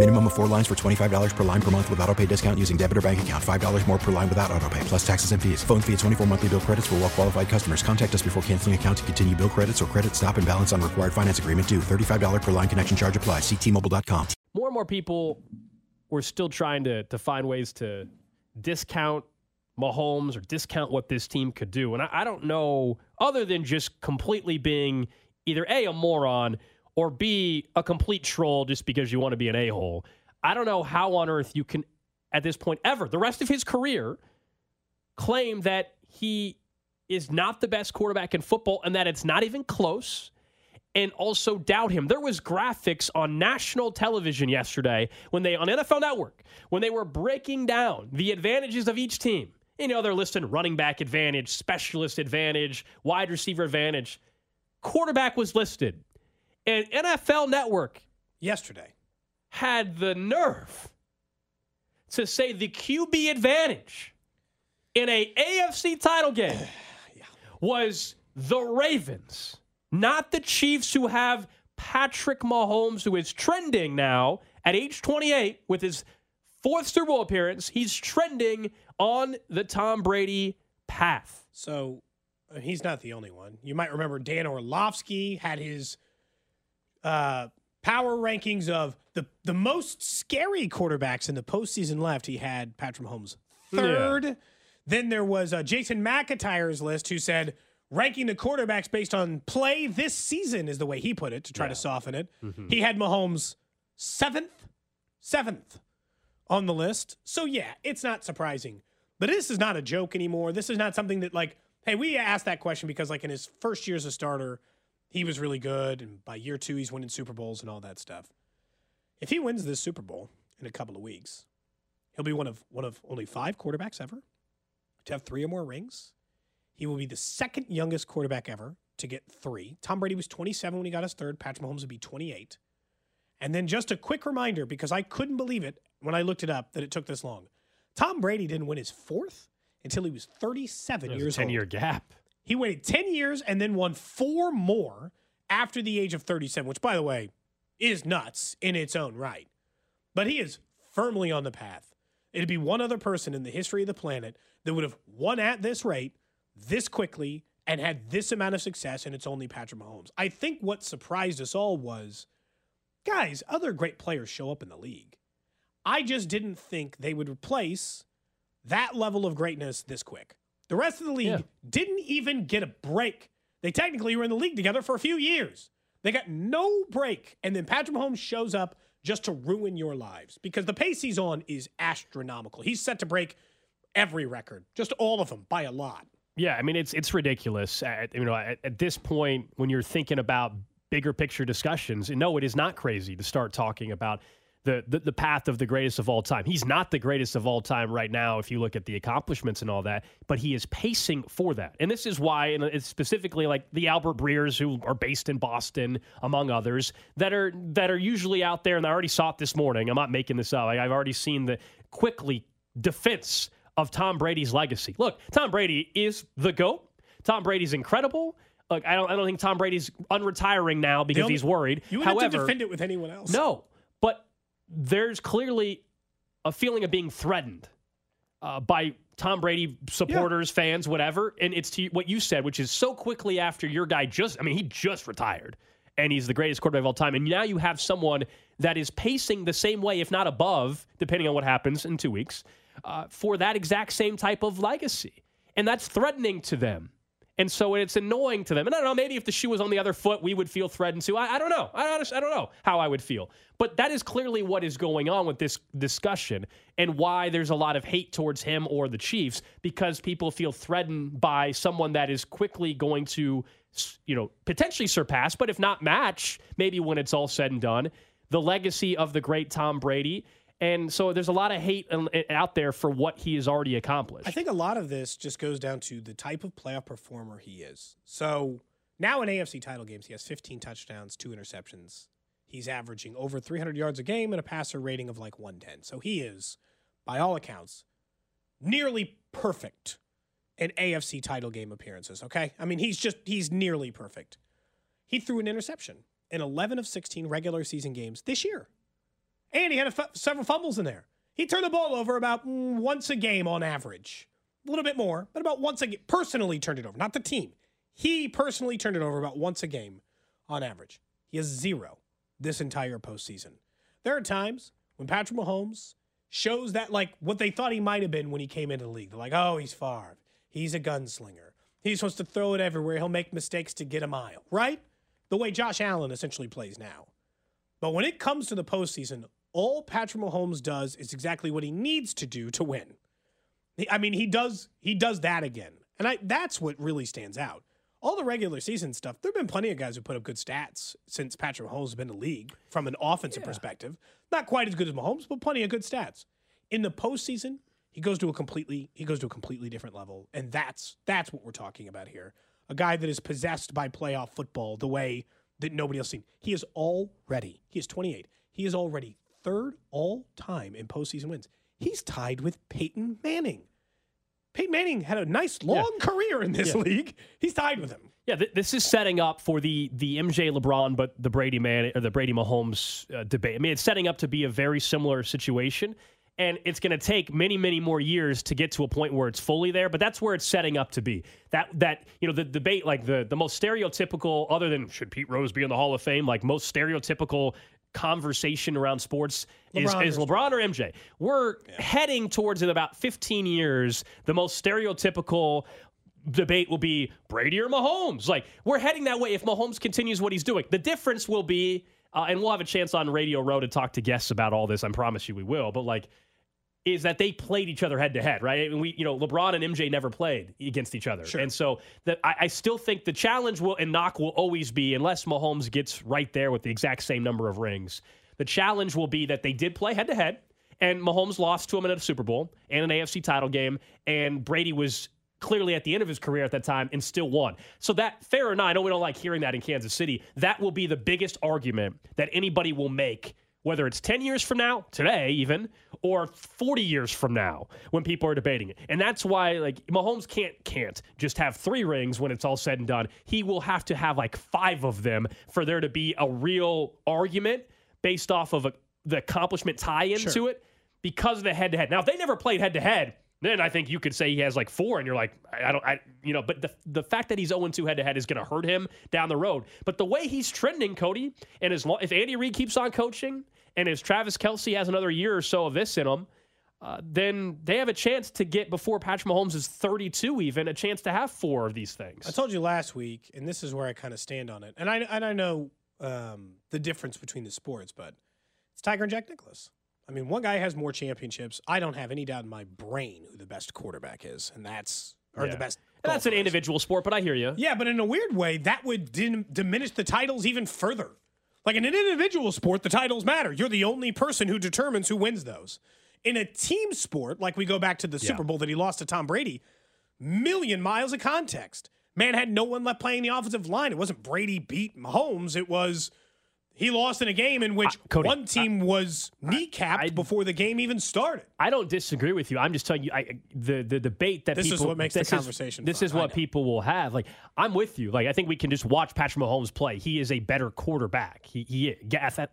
Minimum of four lines for $25 per line per month with auto pay discount using debit or bank account. $5 more per line without auto pay, plus taxes and fees. Phone fee at 24 monthly bill credits for well qualified customers. Contact us before canceling account to continue bill credits or credit stop and balance on required finance agreement due. $35 per line connection charge applies. Ctmobile.com. more and more people were still trying to to find ways to discount Mahomes or discount what this team could do. And I, I don't know, other than just completely being either A, a moron, or B, a complete troll just because you want to be an a hole. I don't know how on earth you can, at this point ever, the rest of his career, claim that he is not the best quarterback in football and that it's not even close and also doubt him. There was graphics on national television yesterday when they on NFL Network when they were breaking down the advantages of each team. You know, they're listing running back advantage, specialist advantage, wide receiver advantage. Quarterback was listed. And NFL Network Yesterday. had the nerve to say the QB advantage in a AFC title game was the Ravens, not the Chiefs who have Patrick Mahomes who is trending now at age 28 with his fourth Super Bowl appearance. He's trending on the Tom Brady path. So uh, he's not the only one. You might remember Dan Orlovsky had his uh, power rankings of the, the most scary quarterbacks in the postseason left. He had Patrick Mahomes third. Then there was uh, Jason McIntyre's list who said ranking the quarterbacks based on play this season is the way he put it to try to soften it. He had Mahomes seventh, seventh on the list. So yeah, it's not surprising. But this is not a joke anymore. This is not something that like, hey, we asked that question because like in his first year as a starter, he was really good, and by year two, he's winning Super Bowls and all that stuff. If he wins this Super Bowl in a couple of weeks, he'll be one of one of only five quarterbacks ever to have three or more rings. He will be the second youngest quarterback ever to get three. Tom Brady was 27 when he got his third. Patrick Mahomes would be 28. And then just a quick reminder, because I couldn't believe it when I looked it up that it took this long. Tom Brady didn't win his fourth until he was 37 There's years a 10 old. year gap. He waited 10 years and then won four more after the age of 37, which, by the way, is nuts in its own right. But he is firmly on the path. It'd be one other person in the history of the planet that would have won at this rate, this quickly, and had this amount of success, and it's only Patrick Mahomes. I think what surprised us all was guys, other great players show up in the league. I just didn't think they would replace that level of greatness this quick. The rest of the league Yeah. didn't even get a break. They technically were in the league together for a few years. They got no break. And then Patrick Mahomes shows up just to ruin your lives because the pace he's on is astronomical. He's set to break every record, just all of them by a lot. Yeah, I mean it's it's ridiculous. At, you know, at, at this point, when you're thinking about bigger picture discussions, and no, it is not crazy to start talking about the, the the path of the greatest of all time. He's not the greatest of all time right now, if you look at the accomplishments and all that, but he is pacing for that. And this is why, and it's specifically like the Albert Breers, who are based in Boston, among others, that are that are usually out there. And I already saw it this morning. I'm not making this up. Like, I've already seen the quickly defense of Tom Brady's legacy. Look, Tom Brady is the GOAT. Tom Brady's incredible. Look, I don't I don't think Tom Brady's unretiring now because only- he's worried. You wouldn't have However, to defend it with anyone else. no, but there's clearly a feeling of being threatened uh, by Tom Brady supporters, fans, whatever. And it's to what you said, which is so quickly after your guy just, I mean, he just retired and he's the greatest quarterback of all time. And now you have someone that is pacing the same way, if not above, depending on what happens in two weeks, uh, for that exact same type of legacy. And that's threatening to them. And so it's annoying to them. And I don't know, maybe if the shoe was on the other foot, we would feel threatened too. I, I don't know. I, honestly, I don't know how I would feel. But that is clearly what is going on with this discussion and why there's a lot of hate towards him or the Chiefs because people feel threatened by someone that is quickly going to, you know, potentially surpass, but if not match, maybe when it's all said and done, the legacy of the great Tom Brady. And so there's a lot of hate out there for what he has already accomplished. I think a lot of this just goes down to the type of playoff performer he is. So now in AFC title games, he has 15 touchdowns, two interceptions. He's averaging over 300 yards a game and a passer rating of like 110. So he is, by all accounts, nearly perfect in AFC title game appearances. Okay. I mean, he's just, he's nearly perfect. He threw an interception in 11 of 16 regular season games this year. And he had several fumbles in there. He turned the ball over about mm, once a game on average. A little bit more, but about once a game. Personally turned it over, not the team. He personally turned it over about once a game on average. He has zero this entire postseason. There are times when Patrick Mahomes shows that, like, what they thought he might have been when he came into the league. They're like, oh, he's Favre. He's a gunslinger. He's supposed to throw it everywhere. He'll make mistakes to get a mile, right? The way Josh Allen essentially plays now. But when it comes to the postseason, all Patrick Mahomes does is exactly what he needs to do to win. I mean, he does he does that again. And I that's what really stands out. All the regular season stuff, there've been plenty of guys who put up good stats since Patrick Mahomes has been in the league from an offensive yeah. perspective. Not quite as good as Mahomes, but plenty of good stats. In the postseason, he goes to a completely he goes to a completely different level. And that's that's what we're talking about here. A guy that is possessed by playoff football the way that nobody else seen. He is already, he is 28. He is already third all time in postseason wins. He's tied with Peyton Manning. Peyton Manning had a nice long yeah. career in this yeah. league. He's tied with him. Yeah, th- this is setting up for the the MJ LeBron, but the Brady man or the Brady Mahomes uh, debate. I mean, it's setting up to be a very similar situation, and it's going to take many, many more years to get to a point where it's fully there. But that's where it's setting up to be. That that you know the debate, like the the most stereotypical, other than should Pete Rose be in the Hall of Fame, like most stereotypical conversation around sports LeBron is, is LeBron or MJ. We're yeah. heading towards in about 15 years the most stereotypical debate will be Brady or Mahomes. Like we're heading that way if Mahomes continues what he's doing. The difference will be, uh, and we'll have a chance on Radio Row to talk to guests about all this. I promise you we will. But like is that they played each other head to head, right? Mean, we, you know, LeBron and MJ never played against each other, sure. and so that I, I, still think the challenge will and knock will always be unless Mahomes gets right there with the exact same number of rings. The challenge will be that they did play head to head, and Mahomes lost to him in a Super Bowl and an AFC title game, and Brady was clearly at the end of his career at that time and still won. So that fair or not, I know we don't like hearing that in Kansas City. That will be the biggest argument that anybody will make whether it's 10 years from now, today even, or 40 years from now when people are debating it. And that's why like Mahomes can't can't just have 3 rings when it's all said and done. He will have to have like 5 of them for there to be a real argument based off of a, the accomplishment tie into sure. it because of the head to head. Now, if they never played head to head, then I think you could say he has like four, and you're like, I don't, I, you know, but the the fact that he's 0 2 head to head is going to hurt him down the road. But the way he's trending, Cody, and as long, if Andy Reid keeps on coaching, and if Travis Kelce has another year or so of this in him, uh, then they have a chance to get before Patrick Mahomes is 32, even a chance to have four of these things. I told you last week, and this is where I kind of stand on it. And I and I know um, the difference between the sports, but it's Tiger and Jack Nicklaus. I mean, one guy has more championships. I don't have any doubt in my brain who the best quarterback is, and that's or yeah. the best. And that's an individual sport, but I hear you. Yeah, but in a weird way, that would dim- diminish the titles even further. Like in an individual sport, the titles matter. You're the only person who determines who wins those. In a team sport, like we go back to the yeah. Super Bowl that he lost to Tom Brady, million miles of context. Man had no one left playing the offensive line. It wasn't Brady beat Mahomes. It was he lost in a game in which uh, Cody, one team uh, was kneecapped I, before the game even started. I don't disagree with you. I'm just telling you I, the the debate that this people, is what makes the conversation. Is, this is what people will have. Like I'm with you. Like I think we can just watch Patrick Mahomes play. He is a better quarterback. He, he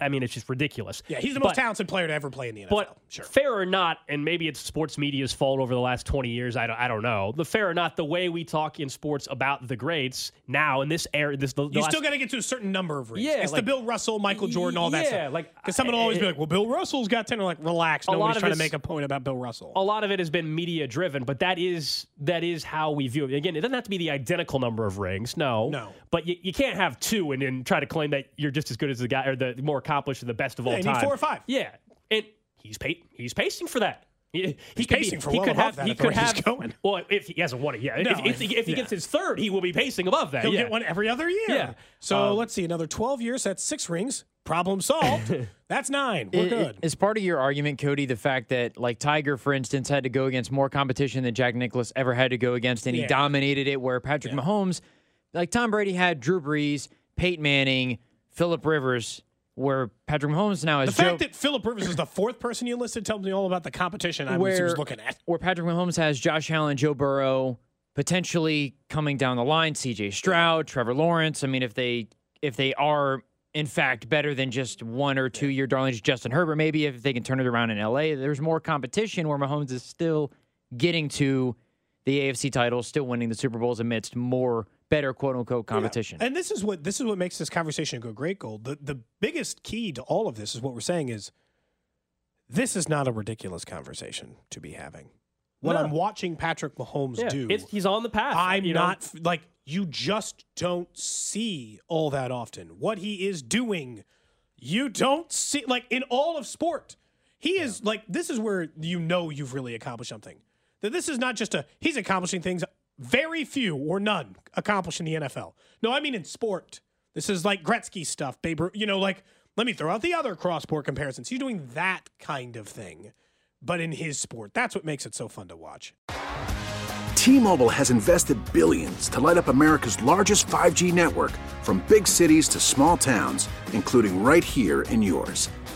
I mean, it's just ridiculous. Yeah, he's the most but, talented player to ever play in the NFL. But sure. fair or not, and maybe it's sports media's fault over the last 20 years. I don't, I don't know. The fair or not, the way we talk in sports about the greats now in this era, this the, the you last, still got to get to a certain number of rings. Yeah, it's like, the Bill Russell Russell, Michael Jordan, all that Yeah, stuff. Yeah, like, because someone will always be eh, like, "Well, Bill Russell's got 10. Or like, relax. Nobody's trying to make a point about Bill Russell. a lot of it has been media driven, but that is that is how we view it. Again, it doesn't have to be the identical number of rings, no. No. But you, you can't have two and then try to claim that you're just as good as the guy or the more accomplished or the best of all you need time. four or five. Yeah, and he's he's pacing for that. He, he could pacing be, for he well could above have, that He could he's have. going. Well, if he hasn't won it yet, No, if, if, if he yeah. gets his third, he will be pacing above that. He'll yeah. get one every other year. Yeah. So Um, let's see, another 12 years. That's six rings. Problem solved. that's nine. We're I- I- good. Is part of your argument, Cody, the fact that like Tiger, for instance, had to go against more competition than Jack Nicklaus ever had to go against, and he dominated it. Where Patrick Mahomes, like Tom Brady, had Drew Brees, Peyton Manning, Philip Rivers. Where Patrick Mahomes now the is Joe, fact that Philip Rivers is the fourth person you listed tells me all about the competition I where was looking at. where Patrick Mahomes has Josh Allen, Joe Burrow, potentially coming down the line, C.J. Stroud, Trevor Lawrence. I mean, if they if they are in fact better than just one or two year darlings, Justin Herbert, maybe if they can turn it around in L.A., there's more competition where Mahomes is still getting to the AFC title, still winning the Super Bowls amidst more better quote unquote competition. And this is what this is what makes this conversation go great gold. The the biggest key to all of this is what we're saying is this is not a ridiculous conversation to be having. What No. I'm watching Patrick Mahomes Yeah, do, it's, he's on the path. I'm you know? not f- like you just don't see all that often. What he is doing, you don't see like in all of sport. He is like this is where you know you've really accomplished something. That this is not just a he's accomplishing things very few or none accomplish in the NFL. No, I mean in sport. This is like Gretzky stuff, Babe. You know, like let me throw out the other cross sport comparisons. He's doing that kind of thing, but in his sport. That's what makes it so fun to watch. T-Mobile has invested billions to light up America's largest 5G network from big cities to small towns, including right here in yours.